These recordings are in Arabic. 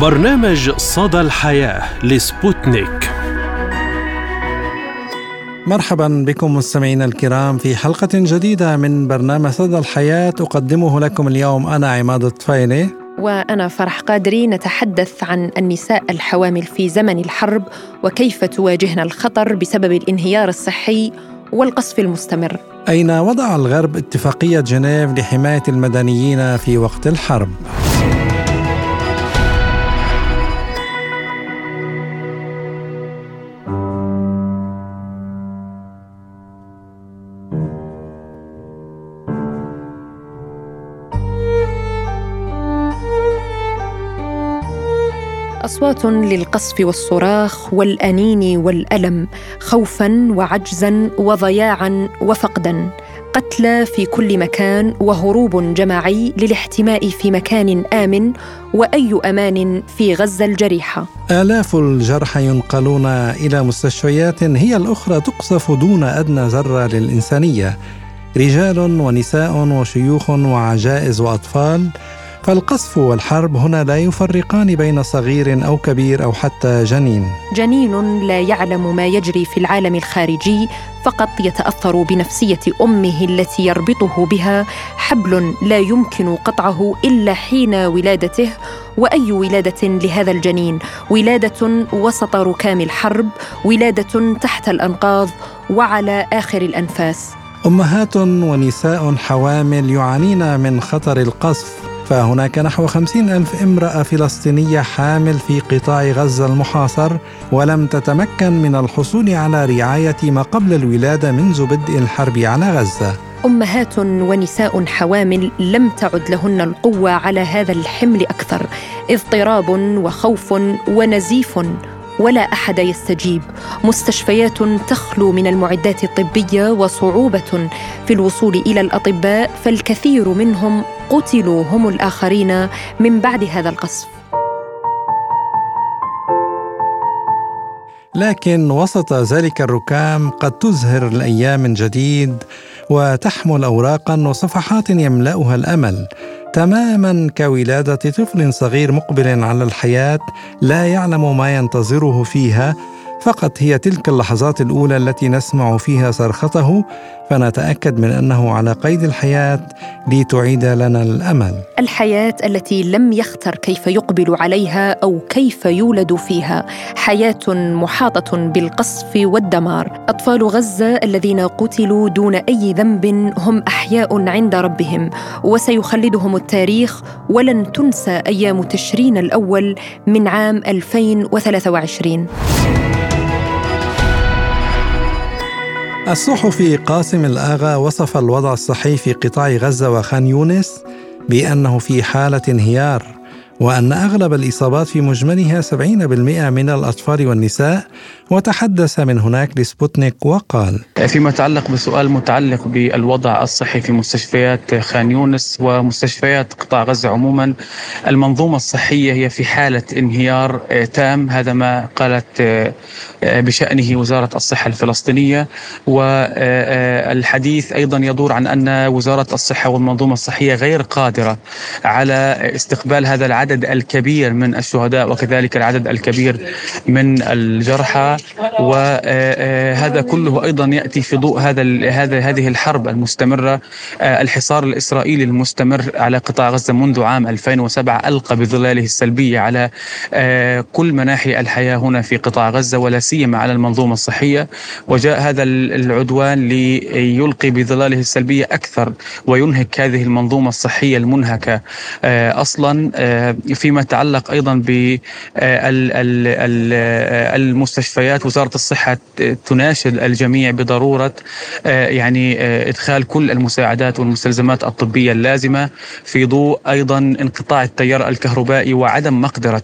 برنامج صدى الحياة لسبوتنيك. مرحبا بكم مستمعينا الكرام في حلقة جديدة من برنامج صدى الحياة. أقدمه لكم اليوم أنا عماد الطفيلي. وأنا فرح قادري نتحدث عن النساء الحوامل في زمن الحرب وكيف تواجهن الخطر بسبب الانهيار الصحي والقصف المستمر. أين وضع الغرب اتفاقية جنيف لحماية المدنيين في وقت الحرب؟ أصوات للقصف والصراخ والأنين والألم خوفا وعجزا وضياعا وفقدا قتلى في كل مكان وهروب جماعي للاحتماء في مكان آمن وأي أمان في غزة الجريحة. آلاف الجرحى ينقلون إلى مستشفيات هي الأخرى تقصف دون أدنى ذرة للإنسانية. رجال ونساء وشيوخ وعجائز وأطفال فالقصف والحرب هنا لا يفرقان بين صغير أو كبير أو حتى جنين. جنين لا يعلم ما يجري في العالم الخارجي فقط يتأثر بنفسية أمه التي يربطه بها. حبل لا يمكن قطعه إلا حين ولادته. وأي ولادة لهذا الجنين؟ ولادة وسط ركام الحرب ولادة تحت الأنقاض وعلى آخر الأنفاس. أمهات ونساء حوامل يعانين من خطر القصف. فهناك نحو خمسين ألف امرأة فلسطينية حامل في قطاع غزة المحاصر ولم تتمكن من الحصول على رعاية ما قبل الولادة منذ بدء الحرب على غزة. أمهات ونساء حوامل لم تعد لهن القوة على هذا الحمل أكثر اضطراب وخوف ونزيف. ولا أحد يستجيب. مستشفيات تخلو من المعدات الطبية وصعوبة في الوصول إلى الأطباء فالكثير منهم قتلوا هم الآخرين من بعد هذا القصف. لكن وسط ذلك الركام قد تزهر الأيام من جديد وتحمل اوراقا وصفحات يملأها الأمل. تماما كولادة طفل صغير مقبل على الحياة لا يعلم ما ينتظره فيها فقط هي تلك اللحظات الأولى التي نسمع فيها صرخته فنتأكد من أنه على قيد الحياة لتعيد لنا الأمل. الحياة التي لم يختر كيف يقبل عليها أو كيف يولد فيها حياة محاطة بالقصف والدمار. أطفال غزة الذين قتلوا دون أي ذنب هم أحياء عند ربهم وسيخلدهم التاريخ ولن تنسى أيام تشرين الأول من عام 2023 الصحفي قاسم الآغا وصف الوضع الصحي في قطاع غزة وخان يونس بأنه في حالة انهيار وأن أغلب الإصابات في مجملها 70% من الأطفال والنساء وتحدث من هناك لسبوتنيك وقال فيما يتعلق بسؤال متعلق بالوضع الصحي في مستشفيات خان يونس ومستشفيات قطاع غزة عموما المنظومة الصحية هي في حالة انهيار تام هذا ما قالت بشأنه وزارة الصحة الفلسطينية. والحديث أيضا يدور عن أن وزارة الصحة والمنظومة الصحية غير قادرة على استقبال هذا العدد الكبير من الشهداء وكذلك العدد الكبير من الجرحى. وهذا كله أيضا يأتي في ضوء هذا هذا هذه الحرب المستمرة. الحصار الإسرائيلي المستمر على قطاع غزة منذ عام 2007 ألقى بظلاله السلبية على كل مناحي الحياة هنا في قطاع غزة ولا سيما على المنظومة الصحية. وجاء هذا العدوان ليلقي بظلاله السلبية أكثر وينهك هذه المنظومة الصحية المنهكة. أصلا فيما يتعلق أيضا بالمستشفيات وزارة الصحة تناشد الجميع بضرورة يعني إدخال كل المساعدات والمستلزمات الطبية اللازمة في ضوء أيضا انقطاع التيار الكهربائي وعدم مقدرة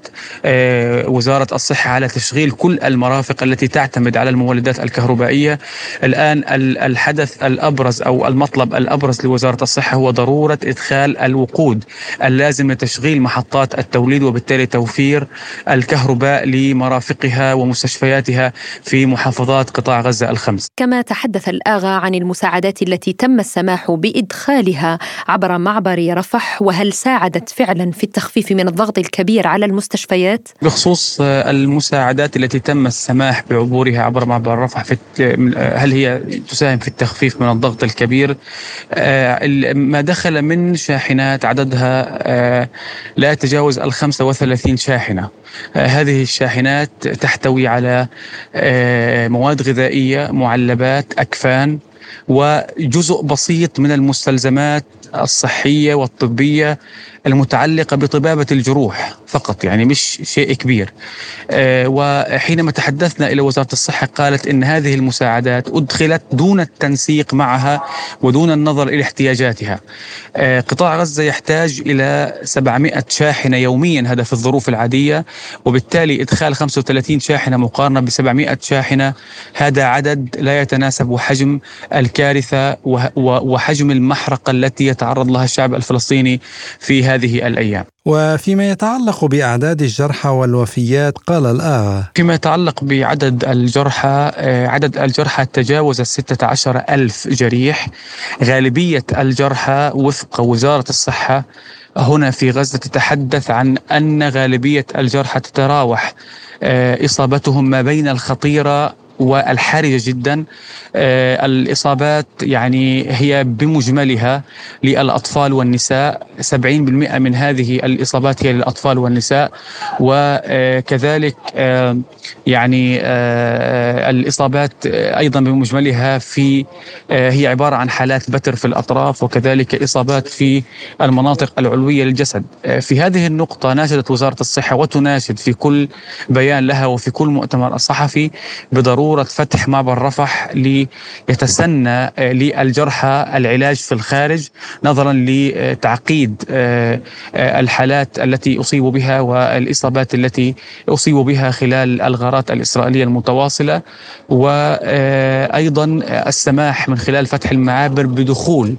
وزارة الصحة على تشغيل كل المرافق التي تعتمد على المولدات الكهربائية. الآن الحدث الأبرز أو المطلب الأبرز لوزارة الصحة هو ضرورة إدخال الوقود اللازم لتشغيل محطات التوليد وبالتالي توفير الكهرباء لمرافقها ومستشفياتها وتوزيعاتها في محافظات قطاع غزة الخمس كما تحدث الآغا عن المساعدات التي تم السماح بإدخالها عبر معبر رفح وهل ساعدت فعلا في التخفيف من الضغط الكبير على المستشفيات؟ بخصوص المساعدات التي تم السماح بعبورها عبر معبر رفح في هل هي تساهم في التخفيف من الضغط الكبير؟ آه، ما دخل من شاحنات عددها آه، لا يتجاوز ال 35 شاحنة آه، هذه الشاحنات تحتوي على مواد غذائية معلبات أكفان وجزء بسيط من المستلزمات الصحية والطبية المتعلقة بطبابة الجروح. فقط يعني مش شيء كبير. آه، وحينما تحدثنا إلى وزارة الصحة قالت إن هذه المساعدات أدخلت دون التنسيق معها ودون النظر إلى احتياجاتها. آه، قطاع غزة يحتاج إلى 700 شاحنة يوميا هذا في الظروف العادية وبالتالي إدخال 35 شاحنة مقارنة ب 700 شاحنة هذا عدد لا يتناسب حجم الكارثة وحجم المحرقة التي يتعرض لها الشعب الفلسطيني في هذه الأيام. وفيما يتعلق بأعداد الجرحى والوفيات قال الآغا فيما يتعلق بعدد الجرحى آه، عدد الجرحى تجاوز الستة عشر ألف جريح. غالبية الجرحى وفق وزارة الصحة هنا في غزة تتحدث عن أن غالبية الجرحى تتراوح آه، إصابتهم ما بين الخطيرة والحرجة جدا. آه، الإصابات يعني هي بمجملها للأطفال والنساء. 70% من هذه الإصابات هي للأطفال والنساء. وكذلك آه، يعني آه، الإصابات أيضا بمجملها في هي عبارة عن حالات بتر في الأطراف وكذلك إصابات في المناطق العلوية للجسد. في هذه النقطة ناشدت وزارة الصحة وتناشد في كل بيان لها وفي كل مؤتمر صحفي بضروره ضروره فتح معبر رفح ليتسنى آه، للجرحى العلاج في الخارج نظرا لتعقيد آه، آه، الحالات التي اصيبوا بها والإصابات التي اصيبوا بها خلال الغارات الإسرائيلية المتواصلة وأيضا السماح من خلال فتح المعابر بدخول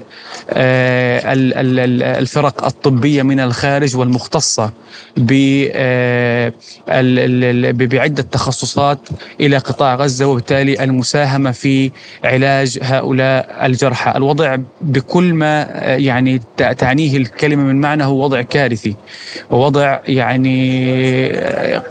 الفرق الطبية من الخارج والمختصة بعدة تخصصات إلى قطاع غزة. غزة وبالتالي المساهمة في علاج هؤلاء الجرحى. الوضع بكل ما يعني تعنيه الكلمة من معنى هو وضع كارثي. ووضع يعني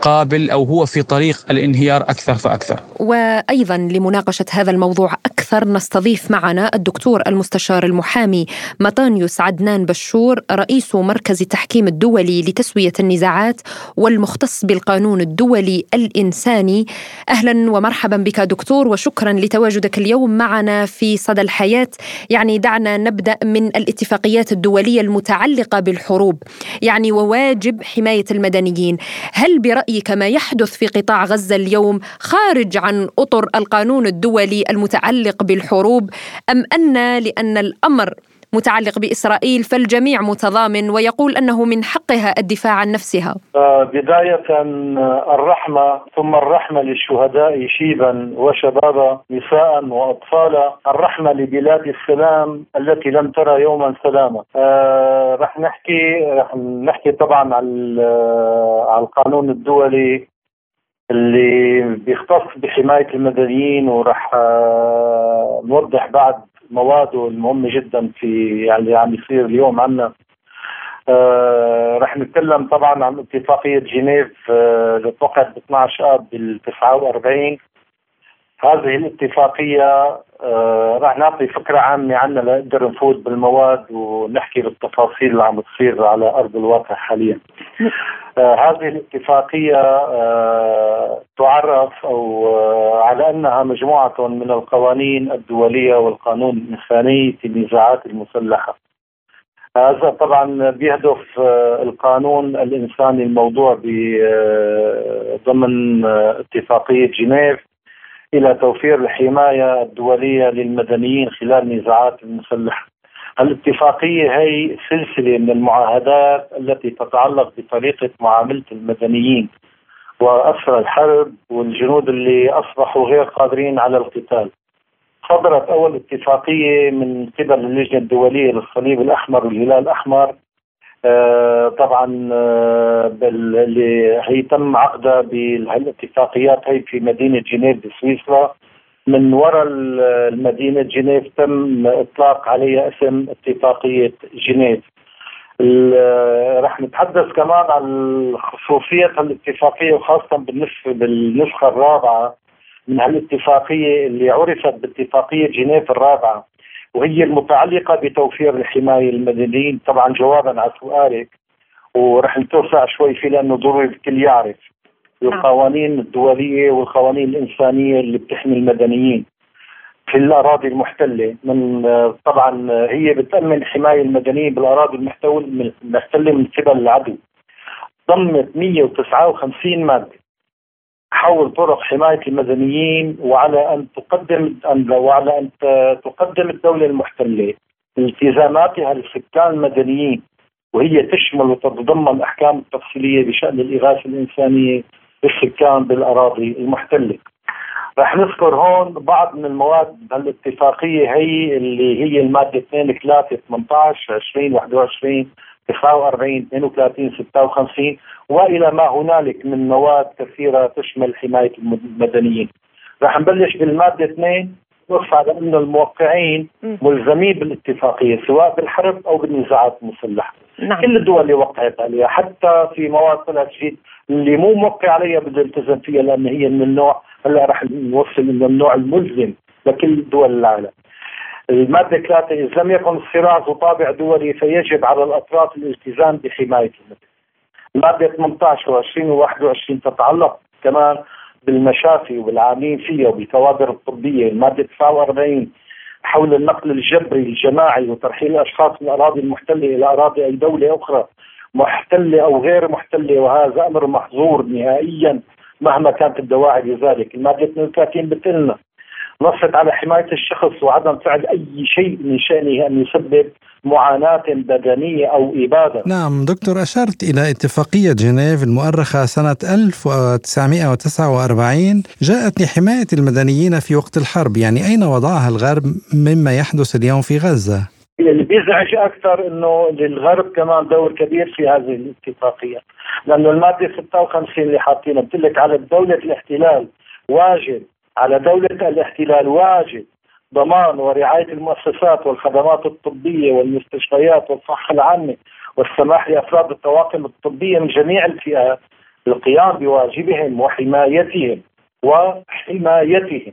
قابل أو هو في طريق الانهيار أكثر فأكثر. وأيضا لمناقشة هذا الموضوع أكثر نستضيف معنا الدكتور المستشار المحامي مطانيوس عدنان بشور رئيس مركز التحكيم الدولي لتسوية النزاعات والمختص بالقانون الدولي الإنساني. أهلا ومرحبا بك دكتور وشكرا لتواجدك اليوم معنا في صدى الحياة. يعني دعنا نبدأ من الاتفاقيات الدولية المتعلقة بالحروب يعني وواجب حماية المدنيين. هل برأيك ما يحدث في قطاع غزة اليوم خارج عن أطر القانون الدولي المتعلق بالحروب أم أن لأن الأمر متعلق بإسرائيل فالجميع متضامن ويقول أنه من حقها الدفاع عن نفسها. آه، بداية آه، الرحمة ثم الرحمة للشهداء شيبا وشبابا نساء وأطفالا الرحمة لبلاد السلام التي لم ترى يوما سلاما. آه رح نحكي رح نحكي طبعا على آه، على القانون الدولي اللي بيختص بحماية المدنيين ورح نوضح بعد مواده المهمه جدا في يعني عم يصير اليوم عندنا آه رح نتكلم طبعا عن اتفاقية جنيف آه اللي توقعت ب 12 آب بال 49 هذه الاتفاقية آه راح نعطي فكرة عامة عنها لنقدر نفوت بالمواد ونحكي بالتفاصيل اللي عم تصير على أرض الواقع حاليا. آه هذه الاتفاقية آه تعرف أو آه على أنها مجموعة من القوانين الدولية والقانون الإنساني في النزاعات المسلحة. هذا طبعا بيهدف آه، القانون الإنساني الموضوع ضمن اتفاقية جنيف إلى توفير الحماية الدولية للمدنيين خلال النزاعات المسلحه. الاتفاقية هي سلسلة من المعاهدات التي تتعلق بطريقة معاملة المدنيين وأسرى الحرب والجنود اللي أصبحوا غير قادرين على القتال. صدرت أول اتفاقية من قبل اللجنة الدولية للصليب الأحمر والهلال الأحمر آه، طبعا آه، اللي هي تم عقدها بالاتفاقيات هي في مدينة جنيف بسويسرا. من وراء المدينة جنيف تم إطلاق عليها اسم اتفاقية جنيف. رح نتحدث كمان عن خصوصية الاتفاقية وخاصة بالنسبة بالنسخة الرابعة من هالاتفاقية اللي عرفت باتفاقية جنيف الرابعة. وهي المتعلقة بتوفير الحماية للمدنيين. طبعا جوابا على سؤالك ورح نتوسع شوي فيه لأنه ضروري الكل يعرف نعم. القوانين الدولية والقوانين الإنسانية اللي بتحمي المدنيين. في الأراضي المحتلة من طبعا هي بتأمن حماية المدنيين بالأراضي المحتلة من قبل العدو. ضمت 159 مادة. حول طرق حماية المدنيين وعلى أن تقدم وعلى أن تقدم الدولة المحتلة. التزاماتها للسكان المدنيين وهي تشمل وتتضمن أحكام التفصيلية بشأن الإغاثة الإنسانية للسكان بالأراضي المحتلة. رح نذكر هون بعض من المواد الاتفاقية هي اللي هي المادة 2 3 18 20 21 49 32 56 وإلى ما هنالك من مواد كثيرة تشمل حماية المدنيين. رح نبلش بالمادة 2 نص على انه الموقعين ملزمين بالاتفاقية سواء بالحرب أو بالنزاعات المسلحة. نعم. كل الدول اللي وقعت عليها حتى في مواد طلعت جديد اللي مو موقع عليها بده يلتزم فيها لأن هي من النوع هلا رح نوصل انه النوع الملزم لكل دول العالم. المادة ثلاثة إذا لم يكن الصراع ذو طابع دولي فيجب على الأطراف الالتزام بحماية المدن. المادة 18 و20 و21 تتعلق كمان بالمشافي وبالعاملين فيها وبالكوادر الطبية، المادة 49 حول النقل الجبري الجماعي وترحيل الأشخاص من الأراضي المحتلة إلى أراضي أي دولة أخرى محتلة أو غير محتلة وهذا أمر محظور نهائيا مهما كانت الدواعي لذلك. المادة 32 بتقلنا نصت على حماية الشخص وعدم فعل أي شيء من شأنه أن يسبب معاناة بدنية أو إبادة. نعم دكتور أشرت إلى اتفاقية جنيف المؤرخة سنة 1949 جاءت لحماية المدنيين في وقت الحرب. يعني أين وضعها الغرب مما يحدث اليوم في غزة؟ اللي بيزعج أكثر إنه للغرب كمان دور كبير في هذه الاتفاقية. لأنه المادة 56 اللي حاطينها بتقول على دولة الاحتلال واجب على دولة الاحتلال واجب ضمان ورعاية المؤسسات والخدمات الطبية والمستشفيات والصحة العامة والسماح لأفراد الطواقم الطبية من جميع الفئات القيام بواجبهم وحمايتهم وحمايتهم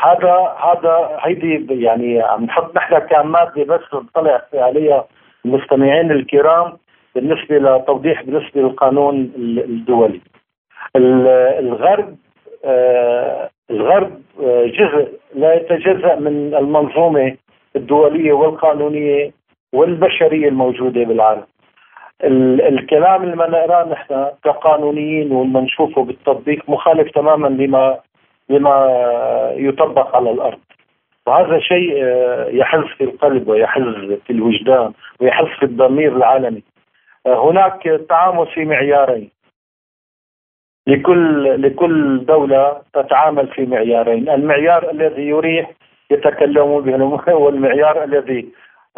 هذا هذا هيدي يعني عم نحط نحن كان مادة بس نطلع عليها المستمعين الكرام بالنسبة لتوضيح بالنسبة للقانون الدولي. الغرب الغرب آه، جزء لا يتجزأ من المنظومة الدولية والقانونية والبشرية الموجودة بالعالم. الكلام اللي ما نقراه نحن كقانونيين واللي نشوفه بالتطبيق مخالف تماما لما لما يطبق على الأرض. وهذا شيء آه، يحز في القلب ويحز في الوجدان ويحز في الضمير العالمي. هناك تعامل في معيارين لكل لكل دولة تتعامل في معيارين، المعيار الذي يريح يتكلمون به والمعيار الذي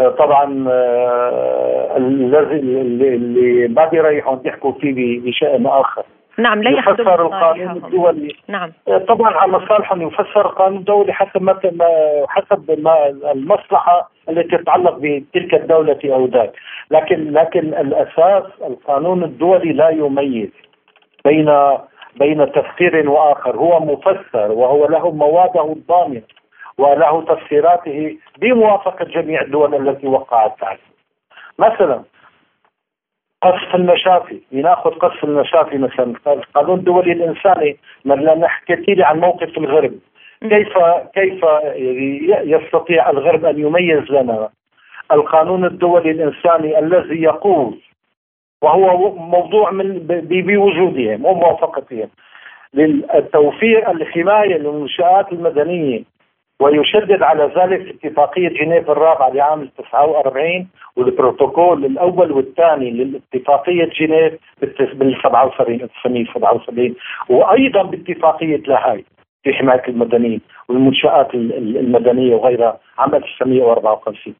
آه، طبعا آه، الذي اللي ما بيريحهم يحكوا فيه بشأن آخر. نعم لا يفسر القانون الدولي نعم. آه، طبعا على مصالحهم يفسر القانون الدولي حسب ما حسب ما المصلحة التي تتعلق بتلك الدولة أو ذاك. لكن لكن الأساس القانون الدولي لا يميز. بين بين تفسير وآخر. هو مفسر وهو له مواده الضامنه وله تفسيراته بموافقة جميع الدول التي وقعت عليه. مثلا قصف المشافي لناخذ قصف المشافي مثلا. القانون الدولي الانساني لأن حكيت لي عن موقف الغرب. كيف كيف يستطيع الغرب أن يميز لنا؟ القانون الدولي الإنساني الذي يقول وهو موضوع من بوجودهم وموافقتهم للتوفير الحماية للمنشآت المدنية. ويشدد على ذلك في اتفاقية جنيف الرابعه لعام 49 والبروتوكول الأول والثاني لاتفاقية جنيف بال 77 1977 وأيضا باتفاقية لاهاي في حماية المدنيين والمنشآت المدنية وغيرها عام 1954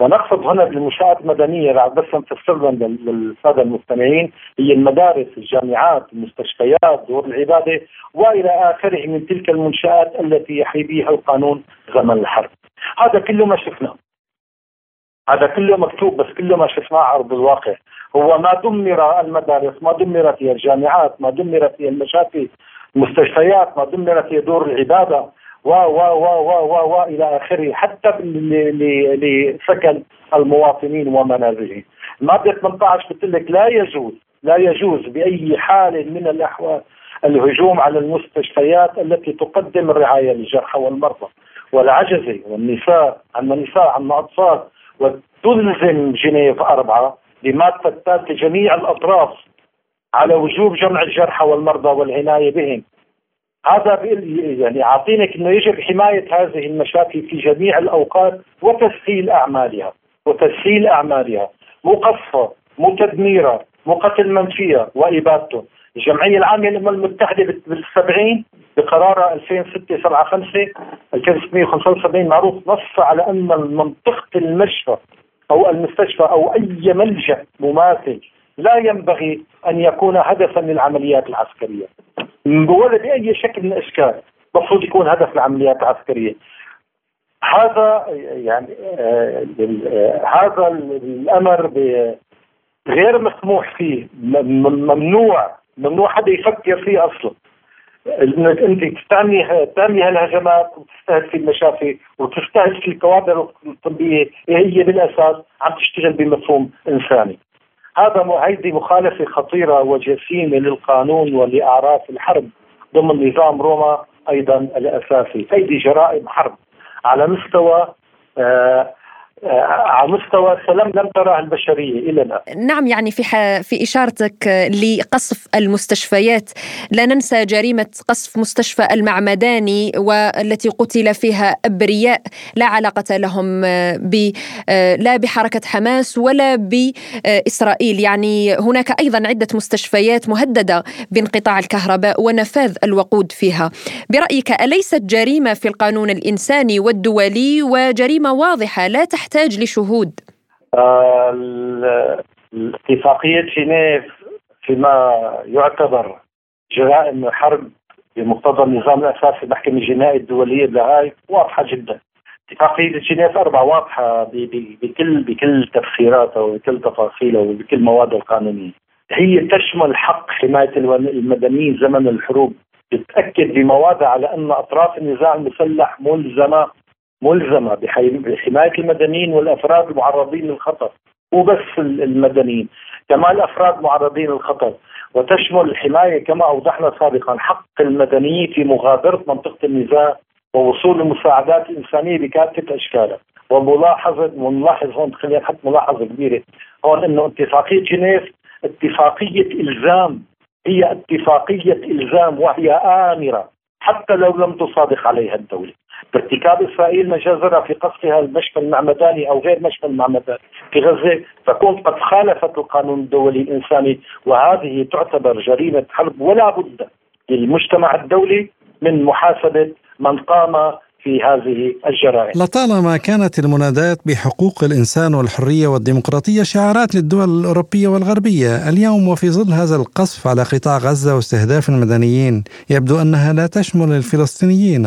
ونقصد هنا بالمنشات المدنيه بس نفسر للسادة المستمعين هي المدارس، الجامعات، المستشفيات، دور العبادة وإلى آخره من تلك المنشآت التي يحيي بها القانون زمن الحرب. هذا كله ما شفناه. هذا كله مكتوب بس كله ما شفناه على أرض الواقع. هو ما دمر المدارس، ما دمرت هي الجامعات، ما دمرت هي المشافي، المستشفيات، ما دمرت هي دور العبادة، و و و و و و إلى آخره حتى لسكن المواطنين ومنازلهم. المادة 18 بتقول لك لا يجوز لا يجوز بأي حال من الأحوال الهجوم على المستشفيات التي تقدم الرعاية للجرحى والمرضى والعجزه والنساء عندنا نساء عندنا اطفال وتلزم جنيف أربعة بمادة الثالثه جميع الأطراف على وجوب جمع الجرحى والمرضى والعناية بهم هذا يعني أعطينك إنه يجب حماية هذه المشاكل في جميع الأوقات وتسهيل أعمالها وتسهيل أعمالها. مو قصفها مو تدميرها مو قتل من فيها وإبادته. الجمعية العامة للأمم المتحدة بالسبعين بقرارها 2006 7 5 2675 معروف نص على أن منطقة المشفى أو المستشفى أو أي ملجأ مماثل لا ينبغي أن يكون هدفا للعمليات العسكرية. ولا بأي شكل من الأشكال المفروض يكون هدف العمليات العسكرية. هذا يعني آه هذا الأمر غير مسموح فيه ممنوع ممنوع حدا يفكر فيه أصلا. انك أنت تعملي تعملي هالهجمات وتستهدفي المشافي وتستهدفي الكوادر الطبية هي بالأساس عم تشتغل بمفهوم إنساني. هذا هذه مخالفة خطيرة وجسيمة للقانون ولاعراف الحرب ضمن نظام روما أيضا الأساسي، هذه جرائم حرب على مستوى آه، على مستوى السلام لم تراه البشرية إلى الان. نعم يعني في في إشارتك لقصف المستشفيات لا ننسى جريمة قصف مستشفى المعمداني والتي قتل فيها أبرياء لا علاقة لهم ب لا بحركة حماس ولا بإسرائيل يعني هناك أيضا عدة مستشفيات مهددة بانقطاع الكهرباء ونفاذ الوقود فيها. برأيك أليست جريمة في القانون الإنساني والدولي وجريمة واضحة لا تحت تحتاج لشهود. آه اتفاقية جنيف فيما يعتبر جرائم حرب بمقتضى النظام الأساسي المحكمة الجنائية الدولية بهاي واضحة جدا. اتفاقية جنيف أربعة واضحة بكل بكل تفسيراتها وبكل تفاصيلها وبكل موادها القانونية. هي تشمل حق حماية المدنيين زمن الحروب. بتأكد بموادها على أن أطراف النزاع المسلح ملزمة ملزمة بحماية المدنيين والأفراد المعرضين للخطر مو بس المدنيين كمان الأفراد معرضين للخطر. وتشمل الحماية كما أوضحنا سابقا حق المدنيين في مغادرة منطقة النزاع ووصول المساعدات الإنسانية بكافة اشكالها وملاحظه ونلاحظ هون خلينا نحط ملاحظة كبيرة. هون إنه اتفاقية جنيف اتفاقية إلزام هي اتفاقية إلزام وهي آمرة. حتى لو لم تصادق عليها الدولة بارتكاب إسرائيل مجازرها في قصفها المشفى المعمداني أو غير مشفى المعمداني في غزة تكون قد خالفت القانون الدولي الإنساني وهذه تعتبر جريمة حرب ولا بد للمجتمع الدولي من محاسبة من قام في هذه الجرائم. لطالما كانت المنادات بحقوق الإنسان والحرية والديمقراطية شعارات للدول الأوروبية والغربية اليوم وفي ظل هذا القصف على قطاع غزة واستهداف المدنيين يبدو أنها لا تشمل الفلسطينيين.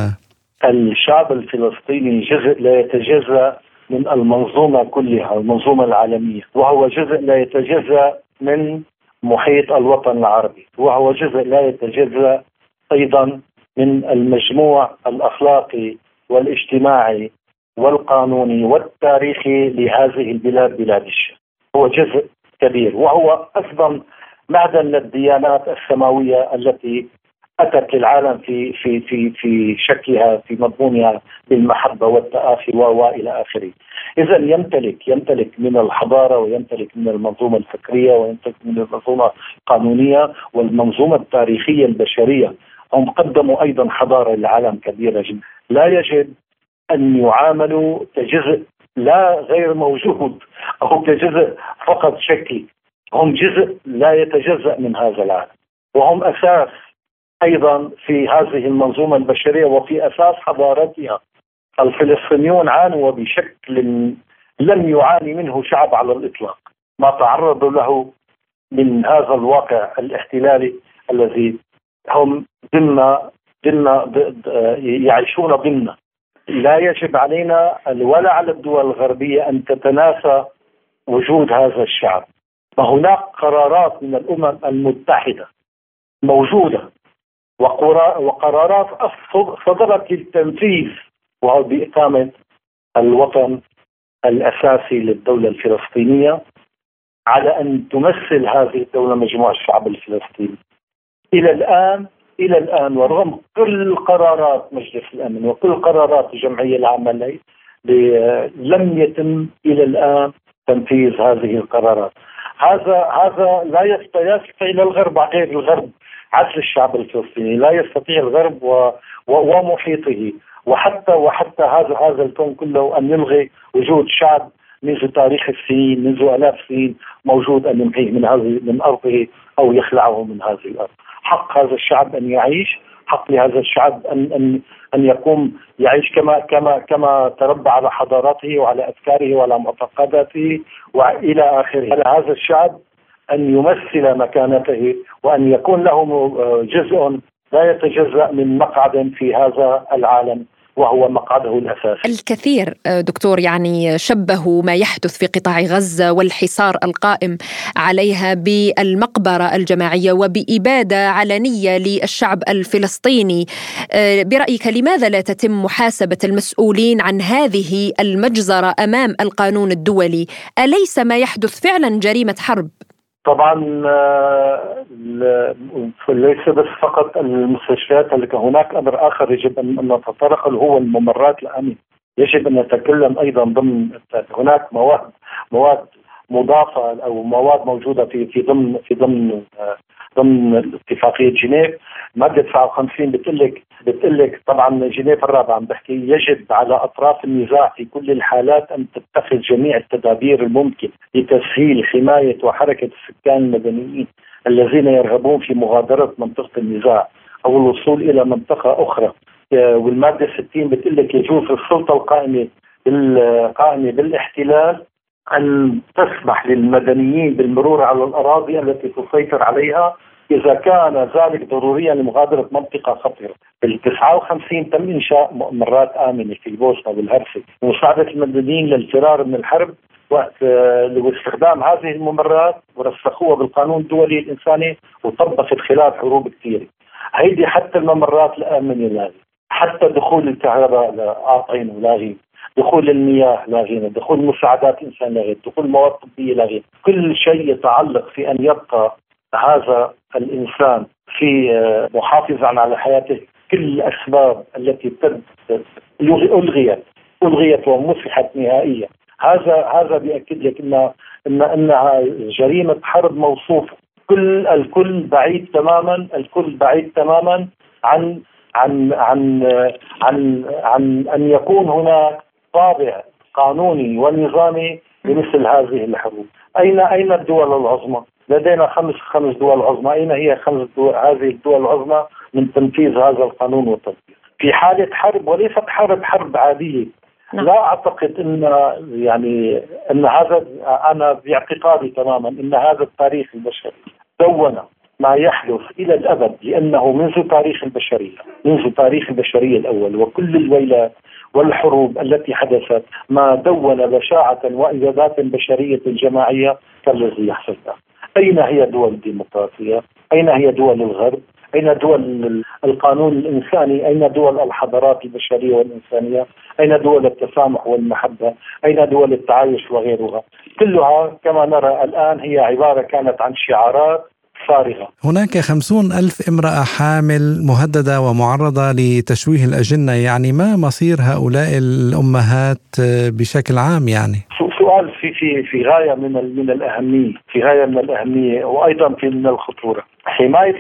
الشعب الفلسطيني جزء لا يتجزأ من المنظومة كلها المنظومة العالمية وهو جزء لا يتجزأ من محيط الوطن العربي وهو جزء لا يتجزأ أيضا من المجموع الأخلاقي والاجتماعي والقانوني والتاريخي لهذه البلاد بلاد الشام هو جزء كبير وهو أيضا معدن للديانات السماوية التي أتت للعالم في في في في شكلها في مضمونها بالمحبة والتآخي وإلى آخره. اذا يمتلك يمتلك من الحضارة ويمتلك من المنظومة الفكرية ويمتلك من المنظومة القانونية والمنظومة التاريخية البشرية. هم قدموا أيضا حضارة للعالم كبيرة جدا. لا يجب أن يعاملوا كجزء لا غير موجود أو كجزء فقط شكلي. هم جزء لا يتجزأ من هذا العالم. وهم أساس أيضا في هذه المنظومة البشرية وفي أساس حضارتها الفلسطينيون عانوا بشكل لم يعاني منه شعب على الإطلاق ما تعرضوا له من هذا الواقع الاحتلالي الذي هم ضمن ضمن يعيشون ضمنه لا يجب علينا ولا على الدول الغربية أن تتناسى وجود هذا الشعب وهناك قرارات من الأمم المتحدة موجودة وقرارات صدرت للتنفيذ وهو باقامه الوطن الأساسي للدولة الفلسطينية على أن تمثل هذه الدولة مجموعة الشعب الفلسطيني. إلى الآن إلى الآن ورغم كل قرارات مجلس الأمن وكل قرارات الجمعيه العامه لم يتم إلى الآن تنفيذ هذه القرارات. هذا هذا لا يستطيع الغرب غير الغرب عزل الشعب الفلسطيني، لا يستطيع الغرب و ومحيطه وحتى وحتى هذا هذا الكون كله أن يلغي وجود شعب منذ تاريخ السنين منذ آلاف السنين موجود أن يمحيه من هذه من أرضه أو يخلعه من هذه الأرض حق هذا الشعب أن يعيش حق لهذا الشعب ان ان أن يقوم يعيش كما كما كما تربى على حضارته وعلى أفكاره وعلى معتقداته وإلى آخره. على هذا الشعب أن يمثل مكانته وأن يكون له جزء لا يتجزأ من مقعد في هذا العالم. وهو مقعده الاساسي. الكثير آه، دكتور يعني شبهوا ما يحدث في قطاع غزة والحصار القائم عليها بالمقبرة الجماعية وبإبادة علنية للشعب الفلسطيني. آه، برأيك لماذا لا تتم محاسبة المسؤولين عن هذه المجزرة أمام القانون الدولي؟ أليس ما يحدث فعلا جريمة حرب؟ طبعا آه، ليس بس فقط المستشفيات هناك أمر آخر يجب ان نتطرق هو الممرات الامنه يجب أن نتكلم أيضا ضمن هناك مواد مواد مضافة أو مواد موجودة في في ضمن في ضمن آه، ضمن اتفاقية جنيف. ماده 59 بتقول لك بتقول لك طبعا جنيف الرابعة عم بحكي يجب على أطراف النزاع في كل الحالات أن تتخذ جميع التدابير الممكن لتسهيل حماية وحركة السكان المدنيين الذين يرغبون في مغادرة منطقة النزاع أو الوصول إلى منطقة أخرى. والمادة 60 بتقول لك يجوز السلطة القائمة القائمه بالإحتلال أن تسمح للمدنيين بالمرور على الأراضي التي تسيطر عليها إذا كان ذلك ضروريا لمغادرة منطقة خطره. بال 59 تم إنشاء ممرات آمنة في البوسنه والهرسك ومساعده المدنيين للفرار من الحرب وقت آه، هذه الممرات ورسخوها بالقانون الدولي الإنساني وطبقت خلال حروب كثيرة. هيدي حتى الممرات الآمنة لاغي حتى دخول الكهرباء قاطعين ولاغين دخول المياه لاغينا دخول مساعدات الإنسان لاغين دخول مواد طبيه لاغين كل شيء يتعلق في أن يبقى هذا الإنسان في آه، محافظا على حياته. كل الأسباب التي ألغيت ألغيت ومسحت نهائيا. هذا هذا بيأكد لك إن إن إنها جريمة حرب موصوفه كل الكل بعيد تماما الكل بعيد تماما عن عن عن عن عن أن يكون هناك طابع قانوني ونظامي لمثل هذه الحروب. اين أين الدول العظمى؟ لدينا خمس خمس دول عظمى. أين هي خمس دول هذه الدول العظمى من تنفيذ هذا القانون وتطبيقه في حالة حرب وليست حرب حرب عادية. نعم. لا أعتقد ان يعني إن هذا أنا باعتقادي تماما إن هذا التاريخ البشري دون ما يحدث إلى الأبد لأنه منذ تاريخ البشرية منذ تاريخ البشرية الأول وكل الويلات والحروب التي حدثت ما دون بشاعة وإجابات بشرية جماعية كالذي يحصل أين هي دول الديمقراطية؟ أين هي دول الغرب؟ أين دول القانون الإنساني؟ أين دول الحضارات البشرية والإنسانية؟ أين دول التسامح والمحبة؟ أين دول التعايش وغيرها؟ كلها كما نرى الآن هي عبارة كانت عن شعارات فارغة هناك خمسون ألف امرأة حامل مهددة ومعرضة لتشويه الأجنة يعني ما مصير هؤلاء الأمهات بشكل عام يعني؟ سؤال في في في غاية من من الأهمية في غاية من الأهمية وأيضا في من الخطورة. حماية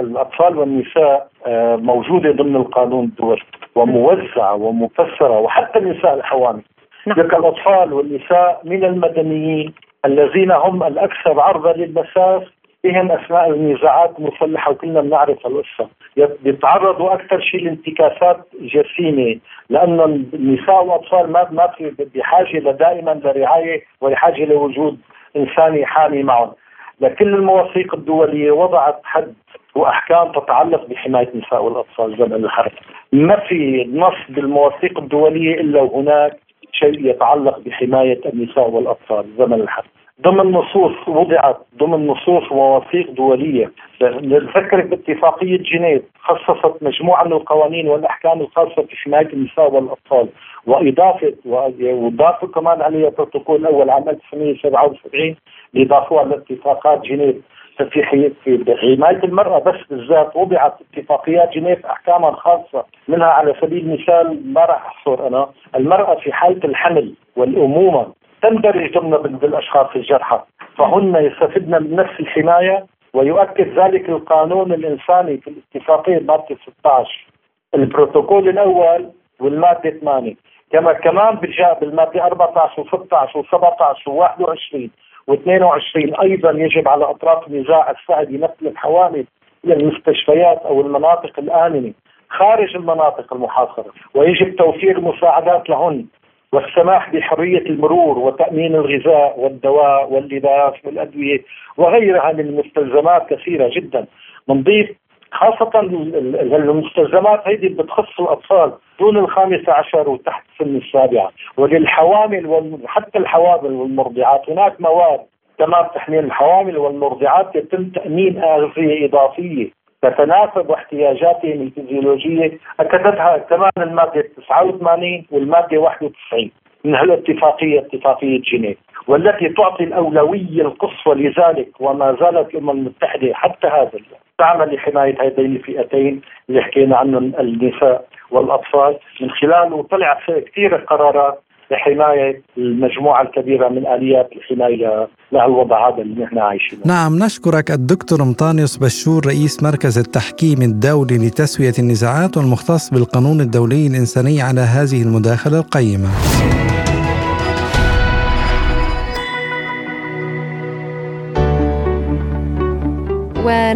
الاطفال والنساء آه، موجودة ضمن القانون الدولي وموزعة ومفسرة وحتى النساء الحوامل. نعم. لك الأطفال والنساء من المدنيين الذين هم الأكثر عرضة للمساس بهم اثناء النزاعات المسلحه وكلنا بنعرف القصة بيتعرضوا أكثر شيء لانتكاسات جسيمة لأنه النساء والأطفال ما ما في بحاجة دائما لرعاية وبحاجه لوجود إنساني حامي معهم. لكل المواثيق الدولية وضعت حد وأحكام تتعلق بحماية النساء والأطفال زمن الحرب. ما في نص بالمواثيق الدولية إلا وهناك شيء يتعلق بحماية النساء والأطفال زمن الحرب. ضمن نصوص وضعت ضمن نصوص ومواثيق دولية. نذكرك باتفاقية جنيف خصصت مجموعة من القوانين والأحكام الخاصة بحمايه النساء والأطفال. وإضافة واضافوا كمان عليها البروتوكول الأول عام 1977 اللي لاتفاقات جنيف. في في حمايه المراه بس بالذات وضعت اتفاقيات جنيف أحكاما خاصة منها على سبيل المثال ما راح أحصر أنا. المرأة في حالة الحمل والأمومة تندرج ضمن بالاشخاص الجرحى فهن يستفدن من نفس الحماية ويؤكد ذلك القانون الإنساني في الاتفاقية ماده 16 البروتوكول الأول والمادة 8 كما كمان بجاء بالماده 14 و16 و17 و21 و22 أيضا يجب على أطراف النزاع السعدي نقل الحوامل إلى المستشفيات أو المناطق الآمنة خارج المناطق المحاصرة ويجب توفير مساعدات لهن والسماح بحرية المرور وتأمين الغذاء والدواء واللباس والأدوية وغيرها من المستلزمات كثيرة جدا. بنضيف خاصة المستلزمات هذه بتخص الأطفال دون الخامسة عشر وتحت سن السابعة. وللحوامل وحتى الحوامل والمرضعات. هناك مواد تمام تحميل الحوامل والمرضعات يتم تأمين أغذية إضافية تتناسب احتياجاتهم الفيزيولوجية. أكدتها كمان المادة 89 والمادة 91 من هالاتفاقية اتفاقية جنيف والتي تعطي الأولوية القصوى لذلك وما زالت الأمم المتحدة حتى هذا اليوم. تعمل لحماية هذين الفئتين اللي حكينا عنهم النساء والأطفال. من خلال وطلع كثير قرارات لحماية المجموعة الكبيرة من آليات الحماية لهالوضع هذا اللي نحن عايشينه. نعم نشكرك الدكتور مطانيوس بشور رئيس مركز التحكيم الدولي لتسوية النزاعات والمختص بالقانون الدولي الإنساني على هذه المداخلة القيمة.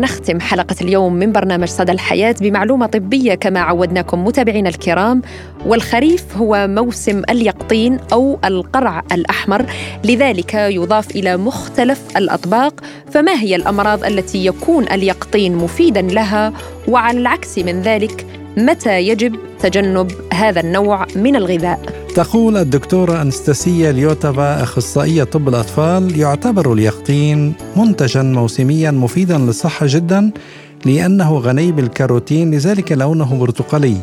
ونختم حلقة اليوم من برنامج صدى الحياة بمعلومة طبية كما عودناكم متابعينا الكرام. والخريف هو موسم اليقطين أو القرع الأحمر. لذلك يضاف إلى مختلف الأطباق. فما هي الأمراض التي يكون اليقطين مفيدا لها؟ وعلى العكس من ذلك متى يجب تجنب هذا النوع من الغذاء؟ تقول الدكتورة أنستاسيا ليوتافا أخصائية طب الأطفال يعتبر اليقطين منتجا موسميا مفيدا للصحة جدا لأنه غني بالكاروتين لذلك لونه برتقالي.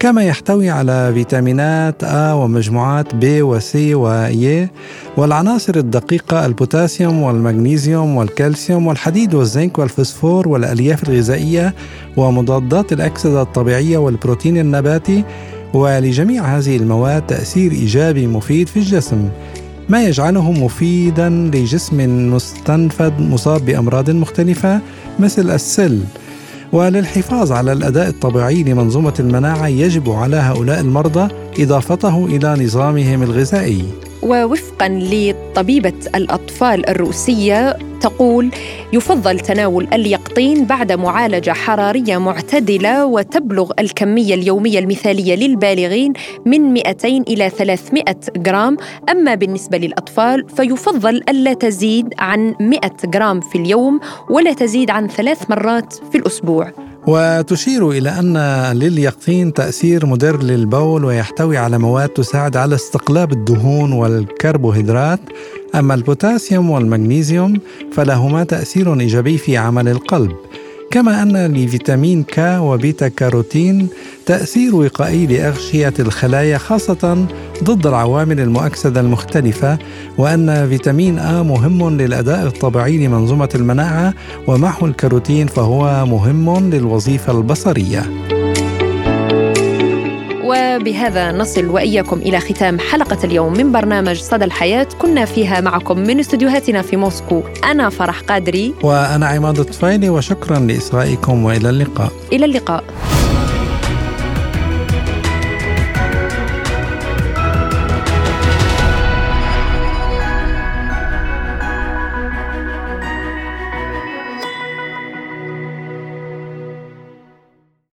كما يحتوي على فيتامينات A ومجموعات B و C و E والعناصر الدقيقة البوتاسيوم والمغنيسيوم والكالسيوم والحديد والزنك والفسفور والألياف الغذائية ومضادات الأكسدة الطبيعية والبروتين النباتي. ولجميع هذه المواد تأثير إيجابي مفيد في الجسم ما يجعله مفيدا لجسم مستنفد مصاب بأمراض مختلفة مثل السل. وللحفاظ على الأداء الطبيعي لمنظومة المناعة يجب على هؤلاء المرضى إضافته إلى نظامهم الغذائي. ووفقا لطبيبة الأطفال الروسية تقول يفضل تناول اليقطين بعد معالجة حرارية معتدلة وتبلغ الكمية اليومية المثالية للبالغين من 200 إلى 300 جرام. أما بالنسبة للأطفال فيفضل ألا تزيد عن 100 جرام في اليوم ولا تزيد عن ثلاث مرات في الأسبوع. وتشير إلى أن لليقطين تأثير مدر للبول ويحتوي على مواد تساعد على استقلاب الدهون والكربوهيدرات. أما البوتاسيوم والمغنيسيوم فلهما تأثير إيجابي في عمل القلب. كما أن لفيتامين ك وبيتا كاروتين تأثير وقائي لأغشية الخلايا خاصة ضد العوامل المؤكسدة المختلفة وأن فيتامين آ مهم للأداء الطبيعي لمنظومة المناعة ومعه الكاروتين فهو مهم للوظيفة البصرية. وبهذا نصل وإياكم إلى ختام حلقة اليوم من برنامج صدى الحياة. كنا فيها معكم من استديوهاتنا في موسكو. أنا فرح قادري. وأنا عماد الطفيلي وشكرا لإصغائكم وإلى اللقاء. إلى اللقاء.